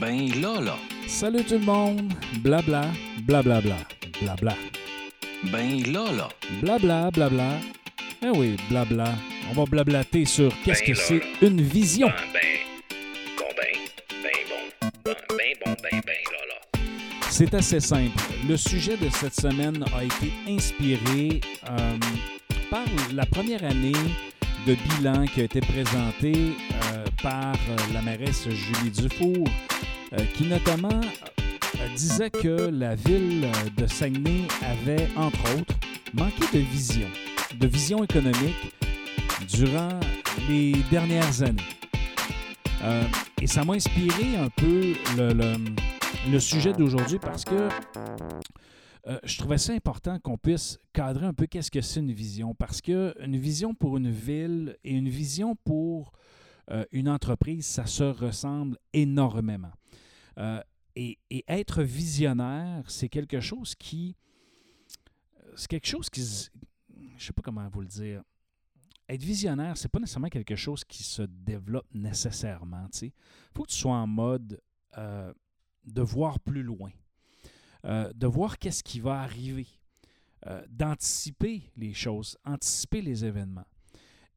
Ben là, là. Salut tout le monde. Blabla, blablabla, blabla. Ben là, là. Blabla, blabla. Eh oui, blabla. On va blablater sur qu'est-ce Ben que c'est une vision. Ben, ben, bon, ben, ben, bon, ben, ben, bon, ben, ben, là, là. C'est assez simple. Le sujet de cette semaine a été inspiré euh, par la première année de bilan qui a été présentée euh, par euh, la mairesse Julie Dufour, qui notamment euh, disait que la ville de Saguenay avait, entre autres, manqué de vision, de vision économique durant les dernières années. Euh, et ça m'a inspiré un peu le, sujet d'aujourd'hui parce que euh, je trouvais ça important qu'on puisse cadrer un peu qu'est-ce que c'est une vision. Parce que une vision pour une ville et une vision pour euh, une entreprise, ça se ressemble énormément. Euh, et, être visionnaire, c'est quelque chose qui. C'est quelque chose qui. Je sais pas comment vous le dire. Être visionnaire, c'est pas nécessairement quelque chose qui se développe nécessairement. Il faut que tu sois en mode euh, de voir plus loin, euh, de voir qu'est-ce qui va arriver, euh, d'anticiper les choses, anticiper les événements.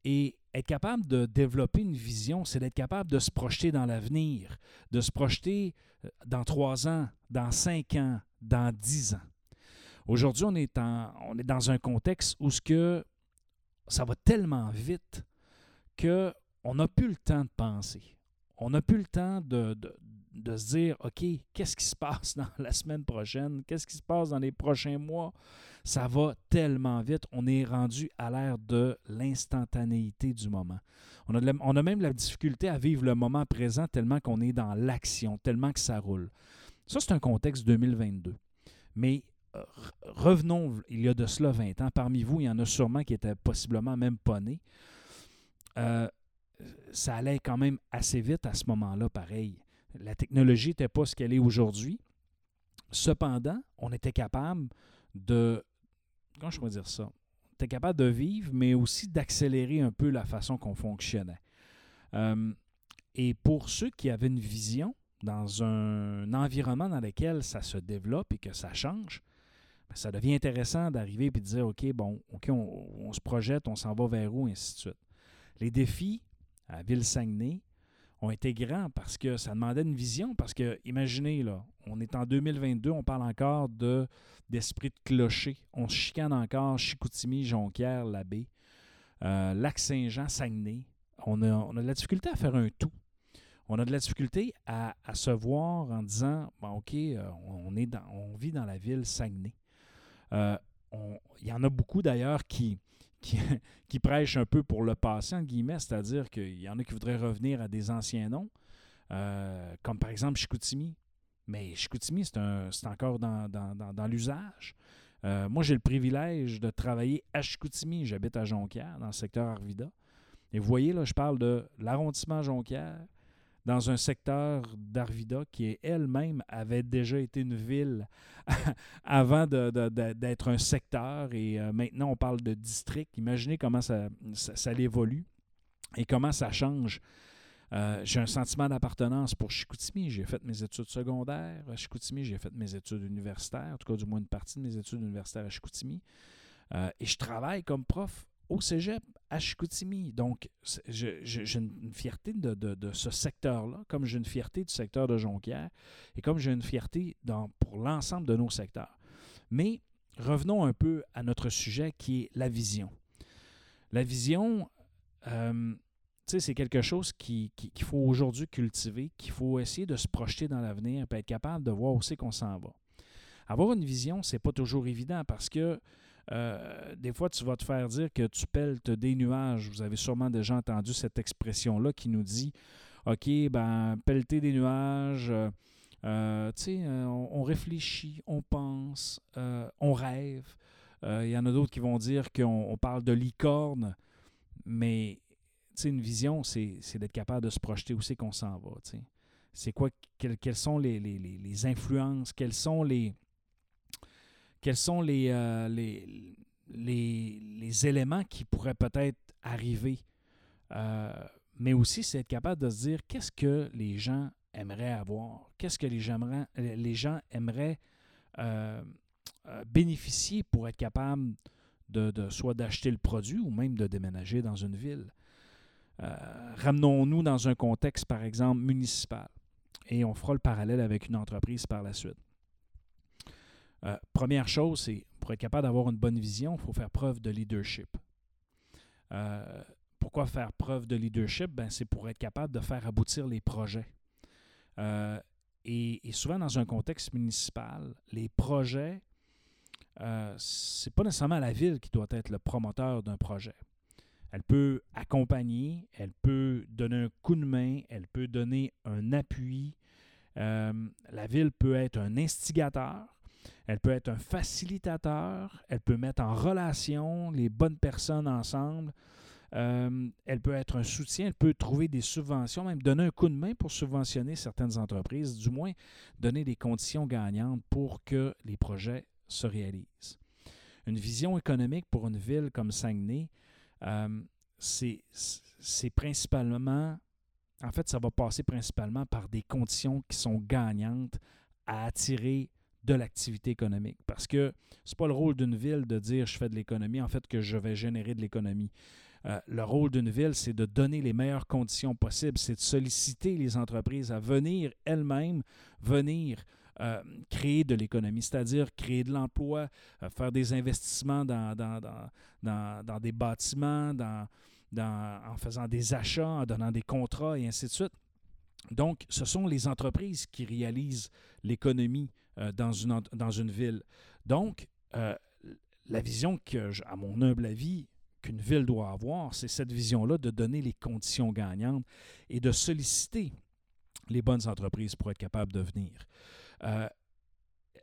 Et être capable de développer une vision, c'est d'être capable de se projeter dans l'avenir, de se projeter euh, dans trois ans, dans cinq ans, dans dix ans. Aujourd'hui, on est, dans un contexte où ce que ça va tellement vite qu'on n'a plus le temps de penser. On n'a plus le temps de, de- de se dire, OK, qu'est-ce qui se passe dans la semaine prochaine? Qu'est-ce qui se passe dans les prochains mois? Ça va tellement vite. On est rendu à l'ère de l'instantanéité du moment. On a, même la difficulté à vivre le moment présent tellement qu'on est dans l'action, tellement que ça roule. Ça, c'est un contexte 2022. Mais euh, re- revenons, il y a de cela 20 ans. Parmi vous, il y en a sûrement qui étaient possiblement même pas nés. Euh, ça allait quand même assez vite à ce moment-là, pareil. La technologie n'était pas ce qu'elle est aujourd'hui. Cependant, on était capable de. Comment je dire ça? On était capable de vivre, mais aussi d'accélérer un peu la façon qu'on fonctionnait. Euh, et pour ceux qui avaient une vision dans un environnement dans lequel ça se développe et que ça change, ben, ça devient intéressant d'arriver et de dire OK, bon, OK, on, on se projette, on s'en va vers où, et ainsi de suite. Les défis à Ville-Saguenay ont été grands parce que ça demandait une vision. Parce que, imaginez, là, on est en 2022, on parle encore de, d'esprit de clocher. On se chicane encore Chicoutimi, Jonquière, Labbé, euh, Lac-Saint-Jean, Saguenay. On a, on a de la difficulté à faire un tout. On a de la difficulté à, à se voir en disant bon, OK, euh, on, est on vit dans la ville Saguenay. Euh, Il y en a beaucoup d'ailleurs qui, qui, prêchent un peu pour le passé, en guillemets, c'est-à-dire qu'il y en a qui voudraient revenir à des anciens noms, euh, comme par exemple Chicoutimi. Mais Chicoutimi, c'est encore dans, dans- dans- dans l'usage. Euh, moi, j'ai le privilège de travailler à Chicoutimi. J'habite à Jonquière, dans le secteur Arvida. Et vous voyez, là, je parle de l'arrondissement Jonquière, dans un secteur d'Arvida qui elle-même avait déjà été une ville avant d'être un secteur et euh, maintenant on parle de district. Imaginez comment ça évolue et comment ça change. Euh, j'ai un sentiment d'appartenance pour Chicoutimi. J'ai fait mes études secondaires à Chicoutimi. J'ai fait mes études universitaires, en tout cas du moins une partie de mes études universitaires à Chicoutimi. Euh, et je travaille comme prof au cégep à Chicoutimi. Donc, j'ai une fierté de, de- ce secteur-là, comme j'ai une fierté du secteur de Jonquière et comme j'ai une fierté dans- pour l'ensemble de nos secteurs. Mais revenons un peu à notre sujet qui est la vision. La vision, euh, c'est quelque chose qui- qui- qu'il faut aujourd'hui cultiver, qu'il faut essayer de se projeter dans l'avenir et être capable de voir où c'est qu'on s'en va. Avoir une vision, c'est pas toujours évident parce que euh, des fois, tu vas te faire dire que tu pelletes des nuages. Vous avez sûrement déjà entendu cette expression-là qui nous dit OK, ben, pelleter des nuages, euh, euh, tu sais, on, réfléchit, on pense, on rêve. Il y en a d'autres qui vont dire qu'on on parle de licorne, mais une vision, c'est d'être capable de se projeter où c'est qu'on s'en va. C'est quoi, quelles, quelles sont les, les- les- influences, quels sont les, quels sont les, euh, les, les, les éléments qui pourraient peut-être arriver. Euh, mais aussi, c'est être capable de se dire qu'est-ce que les gens aimeraient avoir? Qu'est-ce que les gens, les gens aimeraient euh, bénéficier pour être capables de, de soit d'acheter le produit ou même de déménager dans une ville? Ramenons-nous dans un contexte, par exemple, municipal. Et on fera le parallèle avec une entreprise par la suite. Euh, première chose, c'est pour être capable d'avoir une bonne vision, il faut faire preuve de leadership. Euh, pourquoi faire preuve de leadership? Ben, c'est pour être capable de faire aboutir les projets. et, souvent, dans un contexte municipal, les projets, euh, ce n'est pas nécessairement la ville qui doit être le promoteur d'un projet. Elle peut accompagner, elle peut donner un coup de main, elle peut donner un appui. Euh, la ville peut être un instigateur, elle peut être un facilitateur, elle peut mettre en relation les bonnes personnes ensemble. Euh, elle peut être un soutien, elle peut trouver des subventions, même donner un coup de main pour subventionner certaines entreprises, du moins donner des conditions gagnantes pour que les projets se réalisent. Une vision économique pour une ville comme Saguenay, euh, c'est principalement, en fait, ça va passer principalement par des conditions qui sont gagnantes à attirer de l'activité économique. Parce que ce n'est pas le rôle d'une ville de dire je fais de l'économie, en fait, que je vais générer de l'économie. Euh, le rôle d'une ville, c'est de donner les meilleures conditions possibles, c'est de solliciter les entreprises à venir elles-mêmes, venir euh, créer de l'économie, c'est-à-dire créer de l'emploi, euh, faire des investissements dans, dans, des bâtiments, dans, en faisant des achats, en donnant des contrats et ainsi de suite. Donc, ce sont les entreprises qui réalisent l'économie euh, dans, une, dans une ville. Donc, la vision que, à mon humble avis, qu'une ville doit avoir, c'est cette vision-là de donner les conditions gagnantes et de solliciter les bonnes entreprises pour être capable de venir. Euh,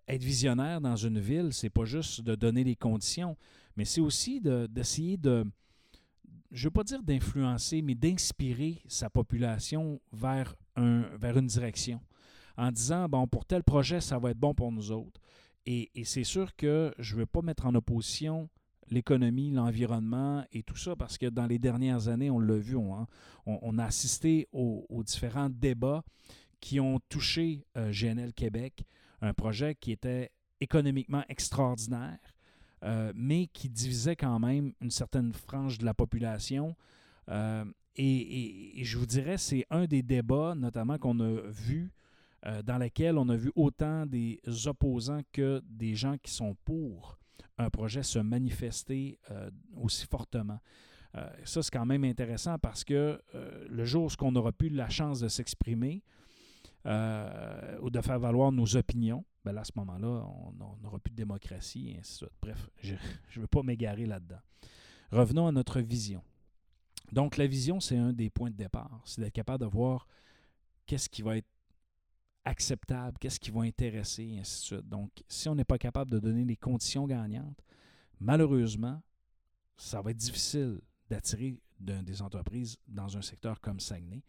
être visionnaire dans une ville, c'est pas juste de donner les conditions, mais c'est aussi d'essayer de, je ne veux pas dire d'influencer, mais d'inspirer sa population vers, vers une direction. En disant, bon, pour tel projet, ça va être bon pour nous autres. Et, c'est sûr que je ne veux pas mettre en opposition l'économie, l'environnement et tout ça, parce que dans les dernières années, on l'a vu, on, hein, on, a assisté aux, aux différents débats qui ont touché euh, GNL Québec, un projet qui était économiquement extraordinaire, euh, mais qui divisait quand même une certaine frange de la population. Euh, et, je vous dirais, c'est un des débats, notamment qu'on a vu, dans lesquels on a vu autant des opposants que des gens qui sont pour un projet se manifester aussi fortement. ça, c'est quand même intéressant parce que le jour où on aura plus la chance de s'exprimer, euh, ou de faire valoir nos opinions, ben à ce moment-là, on n'aura plus de démocratie, et ainsi de suite. Bref, je ne veux pas m'égarer là-dedans. Revenons à notre vision. Donc, la vision, c'est un des points de départ. C'est d'être capable de voir qu'est-ce qui va être acceptable, qu'est-ce qui va intéresser, et ainsi de suite. Donc, si on n'est pas capable de donner les conditions gagnantes, malheureusement, ça va être difficile d'attirer des entreprises dans un secteur comme Saguenay.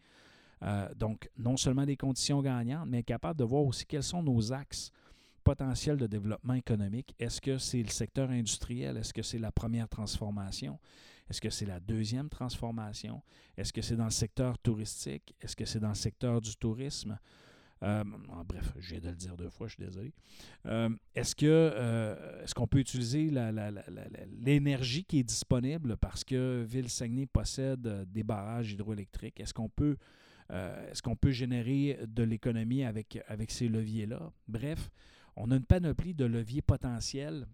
Euh, donc, non seulement des conditions gagnantes, mais capable de voir aussi quels sont nos axes potentiels de développement économique. Est-ce que c'est le secteur industriel? Est-ce que c'est la première transformation? Est-ce que c'est la deuxième transformation? Est-ce que c'est dans le secteur touristique? Est-ce que c'est dans le secteur du tourisme? Euh, bref, je viens de le dire deux fois, je suis désolé. Euh, est-ce que est-ce qu'on peut utiliser l'énergie qui est disponible parce que Ville-Saguenay possède des barrages hydroélectriques? Est-ce qu'on peut euh, est-ce peut générer de l'économie avec, avec ces leviers-là? Bref, on a une panoplie de leviers potentiels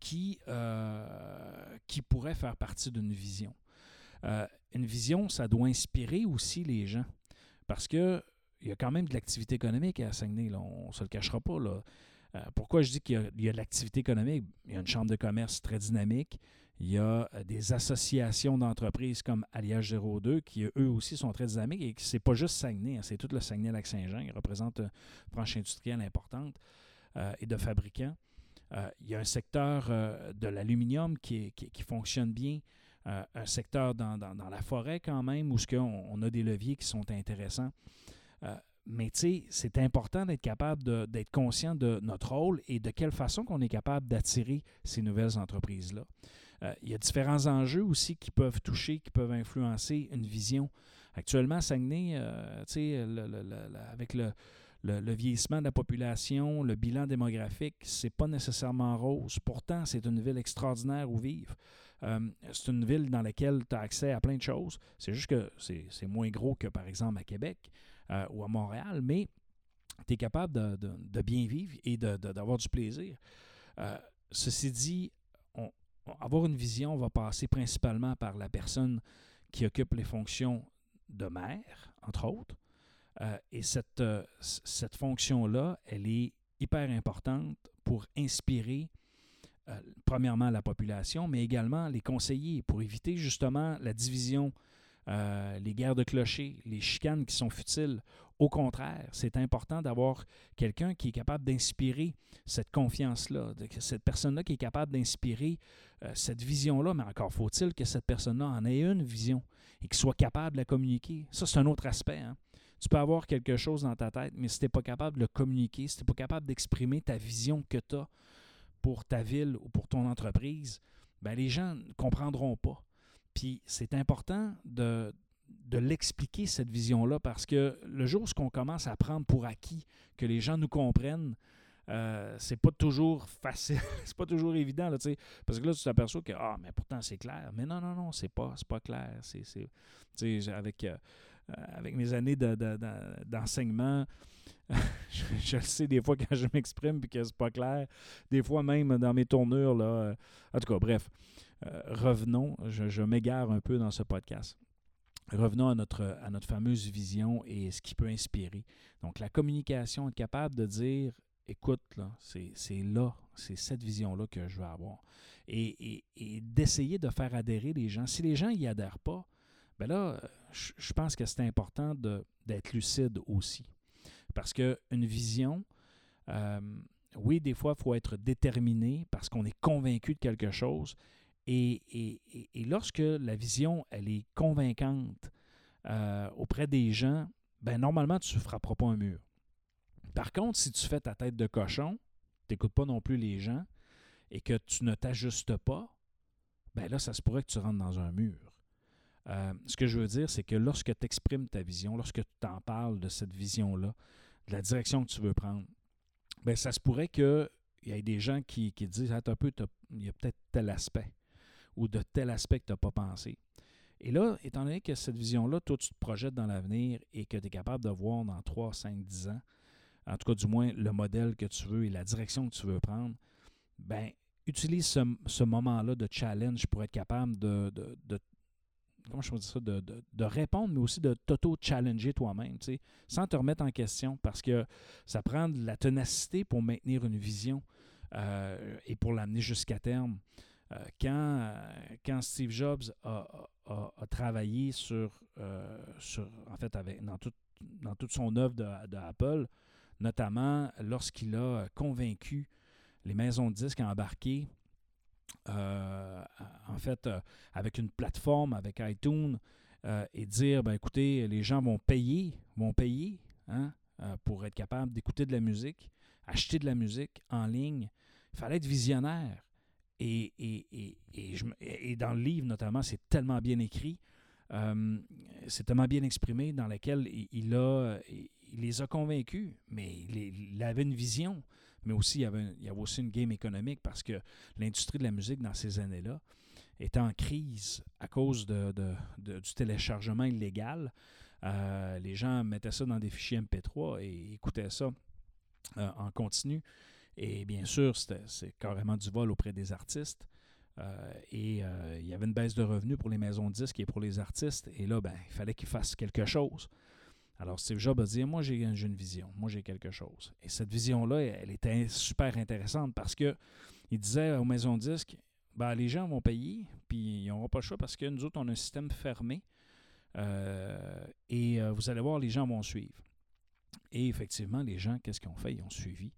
qui, euh, qui pourraient faire partie d'une vision. Euh, une vision, ça doit inspirer aussi les gens parce que il y a quand même de l'activité économique à Saguenay, on ne se le cachera pas. Là. pourquoi je dis qu'il y a, de l'activité économique? Il y a une chambre de commerce très dynamique. Il y a euh, des associations d'entreprises comme Alliage 02 qui, eux aussi, sont très dynamiques et ce n'est pas juste Saguenay, hein, c'est tout le Saguenay-Lac-Saint-Jean. Ils représentent une branche industrielle importante euh, et de fabricants. Euh, il y a un secteur de l'aluminium qui, fonctionne bien, un secteur dans, la forêt quand même, où on, on, a des leviers qui sont intéressants. mais tu sais, c'est important d'être capable d'être conscient de notre rôle et de quelle façon qu'on est capable d'attirer ces nouvelles entreprises-là. Euh, il y a différents enjeux aussi qui peuvent toucher, qui peuvent influencer une vision. Actuellement, à Saguenay, euh, tu sais, avec le, le- vieillissement de la population, le bilan démographique, c'est pas nécessairement rose. Pourtant, c'est une ville extraordinaire où vivre. Euh, c'est une ville dans laquelle tu as accès à plein de choses. C'est juste que c'est moins gros que, par exemple, à Québec euh, ou à Montréal, mais tu es capable de, de- bien vivre et d'avoir du plaisir. Euh, ceci dit, avoir une vision va passer principalement par la personne qui occupe les fonctions de maire, entre autres. Euh, et cette, euh, cette fonction-là, elle est hyper importante pour inspirer, euh, premièrement, la population, mais également les conseillers, pour éviter justement la division, les guerres de clochers, les chicanes qui sont futiles. Au contraire, c'est important d'avoir quelqu'un qui est capable d'inspirer cette confiance-là, cette personne-là qui est capable d'inspirer cette vision-là, mais encore faut-il que cette personne-là en ait une vision et qu'il soit capable de la communiquer. Ça, c'est un autre aspect. hein. Tu peux avoir quelque chose dans ta tête, mais si tu n'es pas capable de le communiquer, si tu n'es pas capable d'exprimer ta vision que tu as pour ta ville ou pour ton entreprise, ben les gens ne comprendront pas. Puis c'est important de, de l'expliquer, cette vision-là, parce que le jour où on commence à prendre pour acquis que les gens nous comprennent, euh, c'est pas toujours facile, c'est pas toujours évident, là, parce que là, tu t'aperçois que, ah, mais pourtant, c'est clair. Mais non, non, non, c'est pas, pas clair. C'est, avec, euh, avec mes années de- de- de- d'enseignement, je, le sais des fois quand je m'exprime puis que c'est pas clair. Des fois même dans mes tournures, là. euh, en tout cas, bref. Euh, revenons, je, m'égare un peu dans ce podcast. Revenons à notre, à notre fameuse vision et ce qui peut inspirer. Donc, la communication, être capable de dire écoute, c'est, là, c'est cette vision-là que je veux avoir. Et, et- et d'essayer de faire adhérer les gens. Si les gens n'y adhèrent pas, ben là, euh, je, pense que c'est important d'être lucide aussi. Parce qu'une vision, euh, oui, des fois, il faut être déterminé parce qu'on est convaincu de quelque chose. Et- et lorsque la vision, elle est convaincante euh, auprès des gens, ben normalement, tu ne frapperas pas un mur. Par contre, si tu fais ta tête de cochon, tu n'écoutes pas non plus les gens et que tu ne t'ajustes pas, ben là, ça se pourrait que tu rentres dans un mur. Euh, ce que je veux dire, c'est que lorsque tu exprimes ta vision, lorsque tu t'en parles de cette vision-là, de la direction que tu veux prendre, ben ça se pourrait qu'il y ait des gens qui, qui disent Attends un peu, il y a peut-être tel aspect ou de tel aspect que tu n'as pas pensé. Et là, étant donné que cette vision-là, toi, tu te projettes dans l'avenir et que tu es capable de voir dans 3, 5, 10 ans, en tout cas, du moins, le modèle que tu veux et la direction que tu veux prendre, ben utilise ce, ce moment-là de challenge pour être capable de- de- comment je peux dire ça, de, de- répondre, mais aussi de t'auto-challenger toi-même, sans te remettre en question, parce que ça prend de la ténacité pour maintenir une vision euh, et pour l'amener jusqu'à terme. Euh, quand, euh, quand Steve Jobs a, a- travaillé sur, sur en fait, avec, dans, dans toute son œuvre de, de Apple, notamment lorsqu'il a convaincu les maisons de disques à embarquer, en fait, euh, avec une plateforme, avec iTunes, euh, et dire, ben, écoutez, les gens vont payer, vont payer hein, euh, pour être capable d'écouter de la musique, acheter de la musique en ligne. Il fallait être visionnaire. Et, et, et, je et dans le livre, notamment, c'est tellement bien écrit, euh, c'est tellement bien exprimé, dans lequel il, a, il, les a convaincus, mais il avait une vision, mais aussi il y, avait, il y avait aussi une game économique parce que l'industrie de la musique dans ces années-là était en crise à cause de, du téléchargement illégal. Euh, les gens mettaient ça dans des fichiers MP3 et écoutaient ça euh, en continu. Et bien sûr, c'est carrément du vol auprès des artistes. Euh, et il y avait une baisse de revenus pour les maisons de disques et pour les artistes. Et là, ben, il fallait qu'ils fassent quelque chose. Alors Steve Jobs a dit, moi j'ai une vision, moi j'ai quelque chose. Et cette vision-là, elle était super intéressante parce que il disait aux maisons disques, ben, les gens vont payer, puis ils n'auront pas le choix parce que nous autres, on a un système fermé. Euh, et euh, vous allez voir, les gens vont suivre. Et effectivement, les gens, qu'est-ce qu'ils ont fait? Ils ont suivi.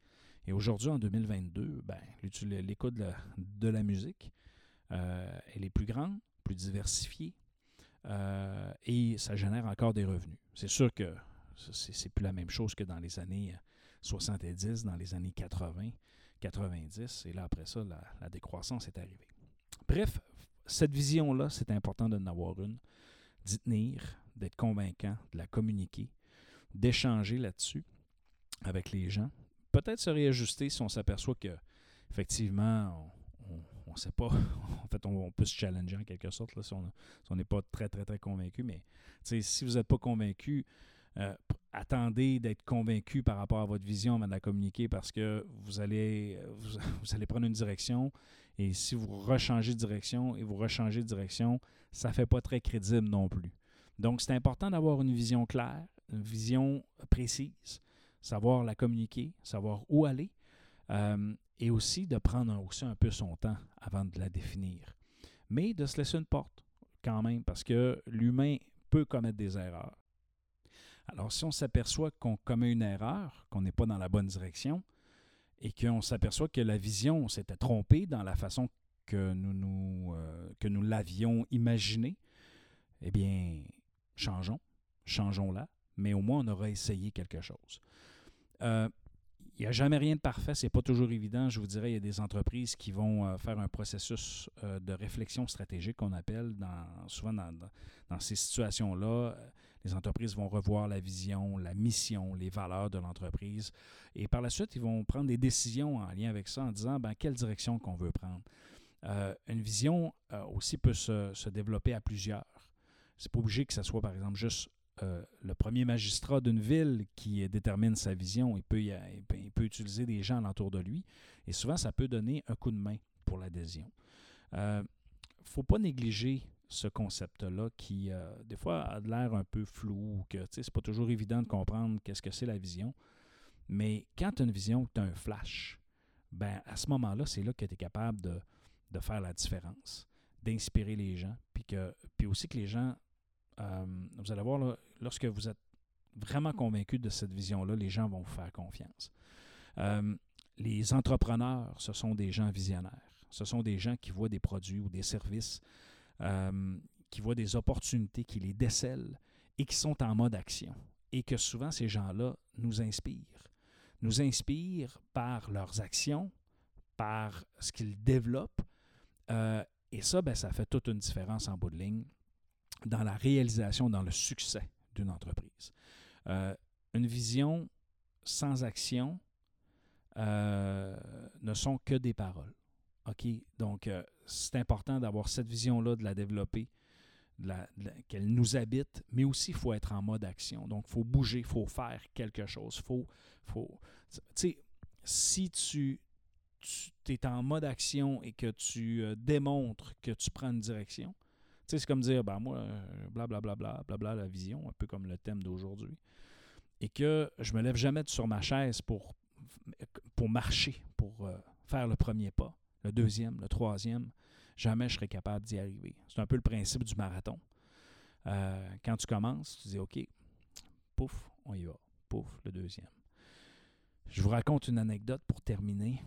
Et aujourd'hui, en 2022, ben, l'écoute de la, de la musique, euh, elle est plus grande, plus diversifiée, euh, et ça génère encore des revenus. C'est sûr que c'est plus la même chose que dans les années 70, dans les années 80, 90, et là, après ça, la, décroissance est arrivée. Bref, cette vision-là, c'est important de en avoir une, d'y tenir, d'être convaincant, de la communiquer, d'échanger là-dessus avec les gens. Peut-être se réajuster si on s'aperçoit que effectivement on sait pas. en fait, on, peut se challenger en quelque sorte si on n'est pas très, très, très convaincu. Mais si vous n'êtes pas convaincu, euh, attendez d'être convaincu par rapport à votre vision avant de la communiquer parce que vous allez, vous, allez prendre une direction et si vous rechangez de direction et vous rechangez de direction, ça ne fait pas très crédible non plus. Donc, c'est important d'avoir une vision claire, une vision précise, savoir la communiquer, savoir où aller. Euh, et aussi de prendre aussi un peu son temps avant de la définir. Mais de se laisser une porte quand même, parce que l'humain peut commettre des erreurs. Alors si on s'aperçoit qu'on commet une erreur, qu'on n'est pas dans la bonne direction, et qu'on s'aperçoit que la vision s'était trompée dans la façon que nous, nous, euh, nous l'avions imaginée, eh bien, changeons, changeons-la, mais au moins on aura essayé quelque chose. Euh, il n'y a jamais rien de parfait, c'est pas toujours évident. Je vous dirais, il y a des entreprises qui vont euh, faire un processus euh, de réflexion stratégique qu'on appelle, dans, souvent dans, ces situations-là. Euh, les entreprises vont revoir la vision, la mission, les valeurs de l'entreprise. Et par la suite, ils vont prendre des décisions en lien avec ça en disant ben, quelle direction qu'on veut prendre. une vision aussi peut se, se, développer à plusieurs. C'est pas obligé que ce soit, par exemple, juste euh, le premier magistrat d'une ville qui détermine sa vision. Il peut, il peut, utiliser des gens alentour de lui. Et souvent, ça peut donner un coup de main pour l'adhésion. Il euh, ne faut pas négliger ce concept-là qui, euh, des fois, a l'air un peu flou, que c'est pas toujours évident de comprendre qu'est-ce que c'est la vision. Mais quand tu as une vision, tu as un flash, ben à ce moment-là, c'est là que tu es capable de, de, faire la différence, d'inspirer les gens, puis, aussi que les gens vous allez voir, lorsque vous êtes vraiment convaincu de cette vision-là, les gens vont vous faire confiance. Euh, les entrepreneurs, ce sont des gens visionnaires. Ce sont des gens qui voient des produits ou des services, euh, qui voient des opportunités, qui les décèlent et qui sont en mode action. Et que souvent, ces gens-là nous inspirent. Nous inspirent par leurs actions, par ce qu'ils développent. et ça, ben, ça fait toute une différence en bout de ligne dans la réalisation, dans le succès d'une entreprise. Euh, une vision sans action euh, ne sont que des paroles. OK? Donc, euh, c'est important d'avoir cette vision-là, de la développer, qu'elle nous habite, mais aussi il faut être en mode action. Donc, il faut bouger, il faut faire quelque chose. Faut, faut, tu sais, si tu, tu es en mode action et que tu démontres que tu prends une direction, c'est comme dire, ben moi, blablabla, bla, bla, bla, la vision, un peu comme le thème d'aujourd'hui. Et que je me lève jamais sur ma chaise pour, pour marcher, pour euh, faire le premier pas, le deuxième, le troisième. Jamais je serai capable d'y arriver. C'est un peu le principe du marathon. Euh, quand tu commences, tu dis OK, pouf, on y va. Pouf, le deuxième. Je vous raconte une anecdote pour terminer.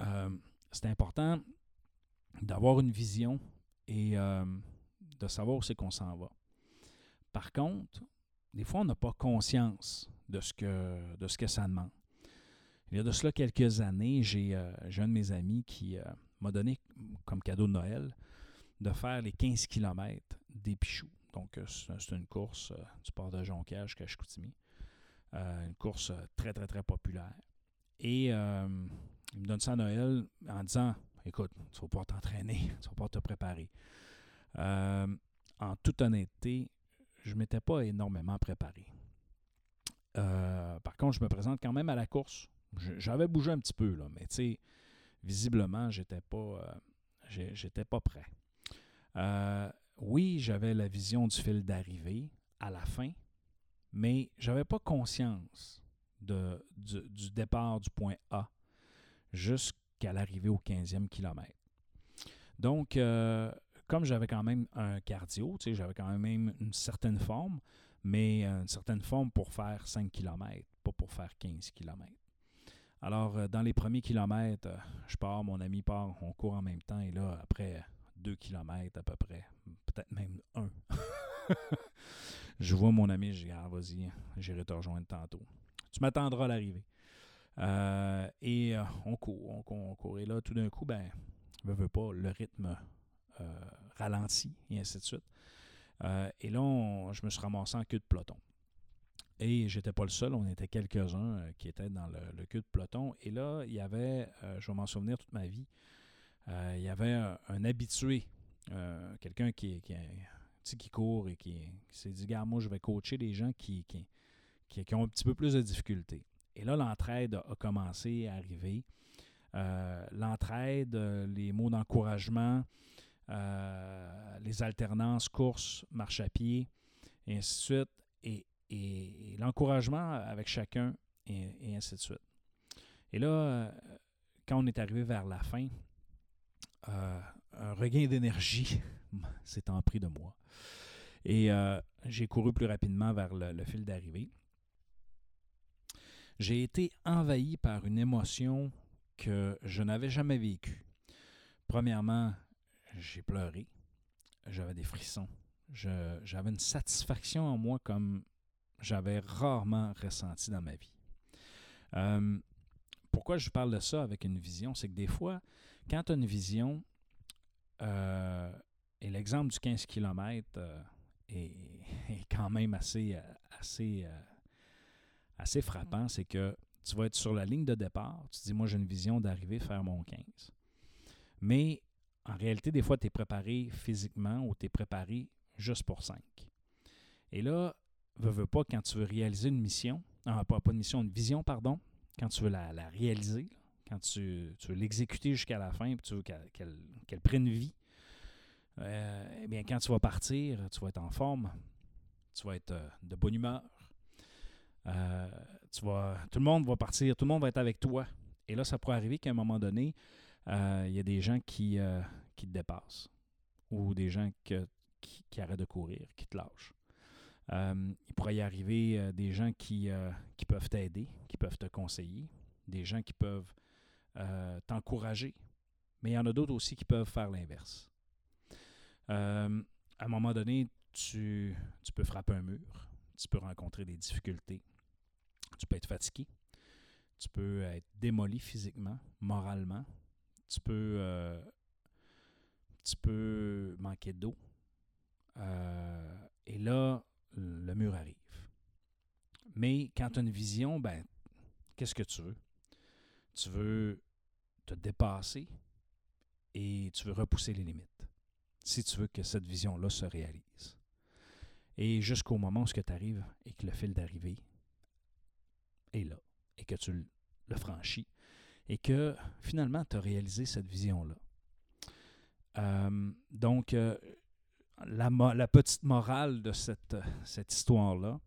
Euh, c'est important d'avoir une vision et euh, de savoir où c'est qu'on s'en va. Par contre, des fois, on n'a pas conscience de ce, que, de ce que ça demande. Il y a de cela quelques années, j'ai euh, un de mes amis qui euh, m'a donné comme cadeau de Noël de faire les 15 km des Pichoux. Donc, c'est une course du port de Jonquière jusqu'à une course très, très, très populaire. Et il me donne ça à Noël en disant écoute, tu vas pouvoir t'entraîner, tu vas pouvoir te préparer. Euh, en toute honnêteté, je ne m'étais pas énormément préparé. Euh, par contre, je me présente quand même à la course. J'avais bougé un petit peu, là, mais tu sais, visiblement, j'étais pas, euh, pas prêt. oui, j'avais la vision du fil d'arrivée à la fin, mais j'avais pas conscience du, du, départ du point A jusqu'à qu'à l'arrivée au 15e kilomètre. Donc, euh, comme j'avais quand même un cardio, j'avais quand même une certaine forme, mais une certaine forme pour faire 5 km, pas pour faire 15 km. Alors, euh, dans les premiers kilomètres, euh, je pars, mon ami part, on court en même temps, et là, après 2 km à peu près, peut-être même 1, je vois mon ami, je dis, ah, vas-y, j'irai te rejoindre tantôt. Tu m'attendras à l'arrivée. Euh, et euh, on court, on on court. Et là, tout d'un coup, ben, ne veut pas, le rythme euh, ralentit et ainsi de suite. Euh, et là, je me suis ramassé en queue de peloton. Et j'étais pas le seul, on était quelques-uns qui étaient dans le, le queue de peloton. Et là, il y avait, je vais m'en souvenir toute ma vie, il y avait un, habitué, quelqu'un qui, qui, qui court et qui, s'est dit, gars, moi, je vais coacher des gens qui, qui- qui ont un petit peu plus de difficultés. Et là, l'entraide a commencé à arriver. Euh, l'entraide, les mots d'encouragement, euh, les alternances, courses, marche à pied, et ainsi de suite. Et, l'encouragement avec chacun, et, ainsi de suite. Et là, euh, quand on est arrivé vers la fin, un regain d'énergie s'est empris de moi. Et j'ai couru plus rapidement vers le fil d'arrivée. J'ai été envahi par une émotion que je n'avais jamais vécue. Premièrement, j'ai pleuré. J'avais des frissons. J'avais une satisfaction en moi comme j'avais rarement ressenti dans ma vie. Euh, pourquoi je parle de ça avec une vision? C'est que des fois, quand tu as une vision, euh, et l'exemple du 15 km est, est quand même assez, euh, assez, euh, assez frappant, c'est que tu vas être sur la ligne de départ, tu te dis, moi j'ai une vision d'arriver faire mon 15. Mais en réalité, des fois, tu es préparé physiquement ou tu es préparé juste pour 5. Et là, veux, veux pas, quand tu veux réaliser une mission, ah, pas, pas une mission, une vision, pardon, quand tu veux la, la réaliser, quand tu, tu veux l'exécuter jusqu'à la fin, puis tu veux qu'elle prenne vie, euh, eh bien, quand tu vas partir, tu vas être en forme, tu vas être euh, de bonne humeur, euh, tu tout le monde va partir, tout le monde va être avec toi. Et là, ça pourrait arriver qu'à un moment donné, euh, il y a des gens qui, euh, qui te dépassent ou des gens qui, qui arrêtent de courir, qui te lâchent. Euh, il pourrait y arriver euh, des gens qui, euh, qui peuvent t'aider, qui peuvent te conseiller, des gens qui peuvent euh, t'encourager, mais il y en a d'autres aussi qui peuvent faire l'inverse. Euh, à un moment donné, tu, tu peux frapper un mur, tu peux rencontrer des difficultés, tu peux être fatigué, tu peux être démoli physiquement, moralement, tu peux, euh, tu peux manquer d'eau. Euh, et là, le mur arrive. Mais quand tu as une vision, ben, qu'est-ce que tu veux? Tu veux te dépasser et tu veux repousser les limites si tu veux que cette vision-là se réalise. Et jusqu'au moment où tu arrives et que le fil d'arrivée est là et que tu le- franchis et que finalement tu as réalisé cette vision-là. Euh, donc, euh, la, la petite morale de cette, cette histoire-là,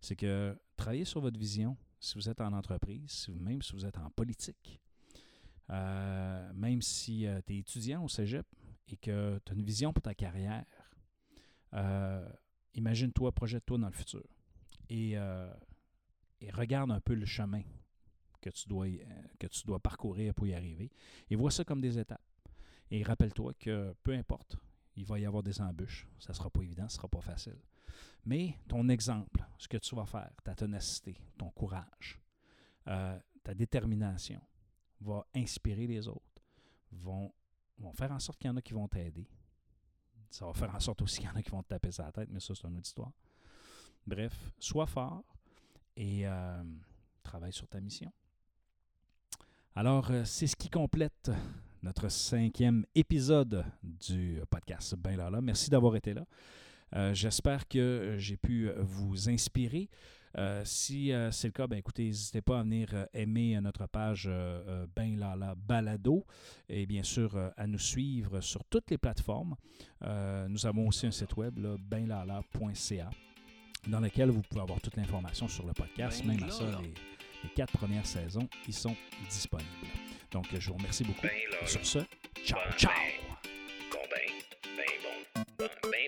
c'est que travaillez sur votre vision si vous êtes en entreprise, même si vous êtes en politique, euh, même si tu es étudiant au cégep et que tu as une vision pour ta carrière, euh, imagine-toi, projette-toi dans le futur et, euh, et regarde un peu le chemin que tu, dois, euh, que tu dois parcourir pour y arriver et vois ça comme des étapes. Et rappelle-toi que peu importe, il va y avoir des embûches. Ça ne sera pas évident, ce ne sera pas facile. Mais ton exemple, ce que tu vas faire, ta ténacité, ton courage, euh, ta détermination va inspirer les autres, vont, vont faire en sorte qu'il y en a qui vont t'aider. Ça va faire en sorte aussi qu'il y en a qui vont te taper sur la tête, mais ça, c'est une autre histoire. Bref, sois fort et euh, travaille sur ta mission. Alors, euh, c'est ce qui complète notre cinquième épisode du podcast Ben Lala. Merci d'avoir été là. Euh, J'espère que j'ai pu vous inspirer. Si c'est le cas, ben, écoutez, n'hésitez pas à venir aimer notre page Ben Lala Balado et bien sûr à nous suivre sur toutes les plateformes. Nous avons aussi un site web, benlala.ca, dans lequel vous pouvez avoir toute l'information sur le podcast. Ben Même à ça, les, les quatre premières saisons, ils sont disponibles. Donc, je vous remercie beaucoup. Ben Sur ce, ciao, Bon ciao! ben. Bon ben. Ben bon. Ben